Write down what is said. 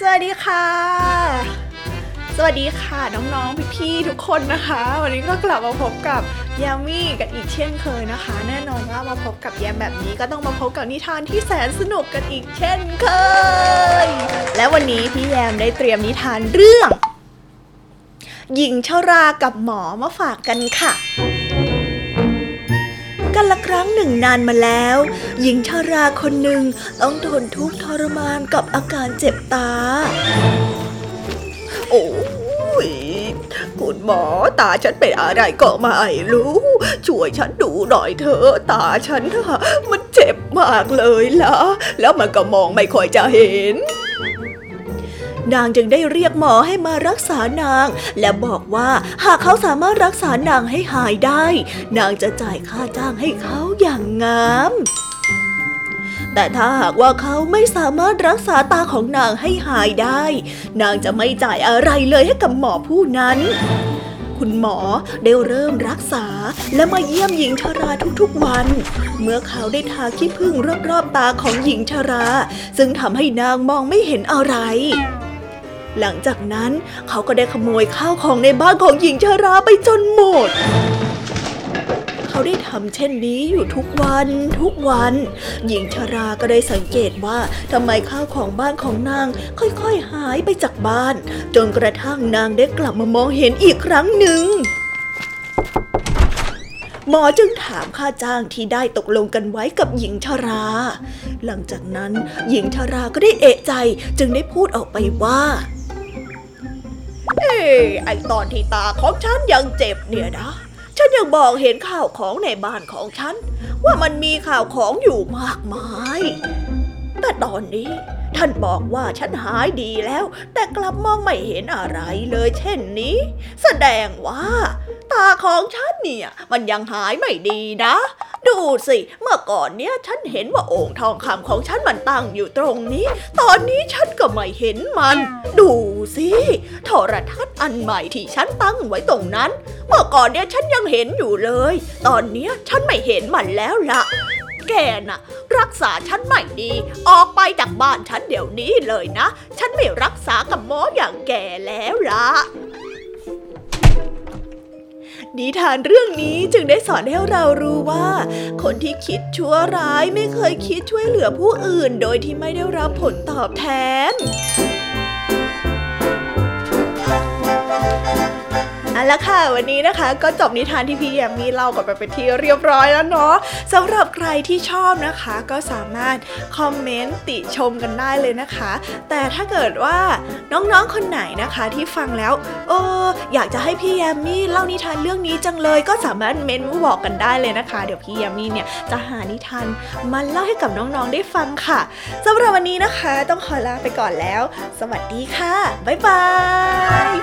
สวัสดีค่ะ สวัสดีค่ะน้องๆ พี่ๆ ทุกคนนะคะ วันนี้ก็กลับมาพบกับยามี่กันอีกเช่นเคยนะคะ แน่นอนว่ามาพบกับแยมแบบนี้ก็ต้องมาพบกับนิทานที่แสนสนุกกันอีกเช่นเคย และวันนี้พี่แยมได้เตรียมนิทานเรื่อง หญิงชรากับหมอมาฝากกันค่ะ กันละครั้งหนึ่งนานมาแล้ว หญิงชาราคนหนึ่งต้องทนทุกข์ทรมานกับอาการเจ็บตา โอ้ยคุณหมอตาฉันเป็นอะไรก็ไม่รู้ ช่วยฉันดูหน่อยเถอะตาฉันน่ะมันเจ็บมากเลยละแล้วมันก็มองไม่ค่อยจะเห็น นางจึงได้เรียกหมอให้มารักษานาง และบอกว่าหากเขาสามารถรักษานางให้หายได้ นางจะจ่ายค่าจ้างให้เขาอย่างงามแต่ถ้าหากว่าเขาไม่สามารถรักษาตาของนางให้หายได้ นางจะไม่จ่ายอะไรเลยให้กับหมอผู้นั้น คุณหมอได้เริ่มรักษาและมาเยี่ยมหญิงชราทุกๆวัน เมื่อเขาได้ทาขี้ผึ้งรอบๆตาของหญิงชรา ซึ่งทำให้นางมองไม่เห็นอะไร หลังจากนั้นเขาก็ได้ขโมยข้าวของในบ้านของหญิงชราไปจนหมด เขาได้ทำเช่นนี้อยู่ทุกวันทุกวัน หญิงชราก็ได้สังเกตว่าทำไมข้าวของบ้านของนางค่อยๆหายไปจากบ้าน จนกระทั่งนางได้กลับมามองเห็นอีกครั้งหนึ่งหมอจึงถามค่าจ้างที่ได้ตกลงกันไว้กับหญิงชรา หลังจากนั้นหญิงชราก็ได้เอะใจจึงได้พูดออกไปว่า ไอตอนที่ตาของฉันยังเจ็บเนี่ยนะ ฉันยังบอกเห็นข่าวของในบ้านของฉัน ว่ามันมีข่าวของอยู่มากมาย แต่ตอนนี้ ท่านบอกว่าฉันหายดีแล้ว แต่กลับมองไม่เห็นอะไรเลยเช่นนี้ แสดงว่า ตาของฉันเนี่ยมันยังหายไม่ดีนะ ดูสิ เมื่อก่อนเนี่ยฉันเห็นว่าโอ่งทองคำของฉันมันตั้งอยู่ตรงนี้ ตอนนี้ฉันก็ไม่เห็นมัน ดูสิโทรทัศน์อันใหม่ที่ฉันตั้งไว้ตรงนั้น เมื่อก่อนเนี่ยฉันยังเห็นอยู่เลย ตอนเนี้ยฉันไม่เห็นมันแล้วล่ะ แกน่ะ รักษาฉันไม่ดี ออกไปจากบ้านฉันเดี๋ยวนี้เลยนะ ฉันไม่รักษากับหมออย่างแกแล้วละนิทานเรื่องนี้จึงได้สอนให้เรารู้ว่า คนที่คิดชั่วร้ายไม่เคยคิดช่วยเหลือผู้อื่น โดยที่ไม่ได้รับผลตอบแทน เอาละค่ะ วันนี้นะคะก็จบนิทานที่พี่แยมมีเล่ากันไปเป็นที่เรียบร้อยแล้วเนาะสำหรับใครที่ชอบนะคะ ก็สามารถคอมเมนต์ติชมกันได้เลยนะคะ แต่ถ้าเกิดว่าน้องๆคนไหนนะคะที่ฟังแล้วเอออยากจะให้พี่แยมมี่เล่านิทานเรื่องนี้จังเลย ก็สามารถเมนต์มาบอกกันได้เลยนะคะ เดี๋ยวพี่แยมมี่เนี่ยจะหานิทานมาเล่าให้กับน้องๆได้ฟังค่ะสำหรับวันนี้นะคะ ต้องขอลาไปก่อนแล้ว สวัสดีค่ะบ๊ายบาย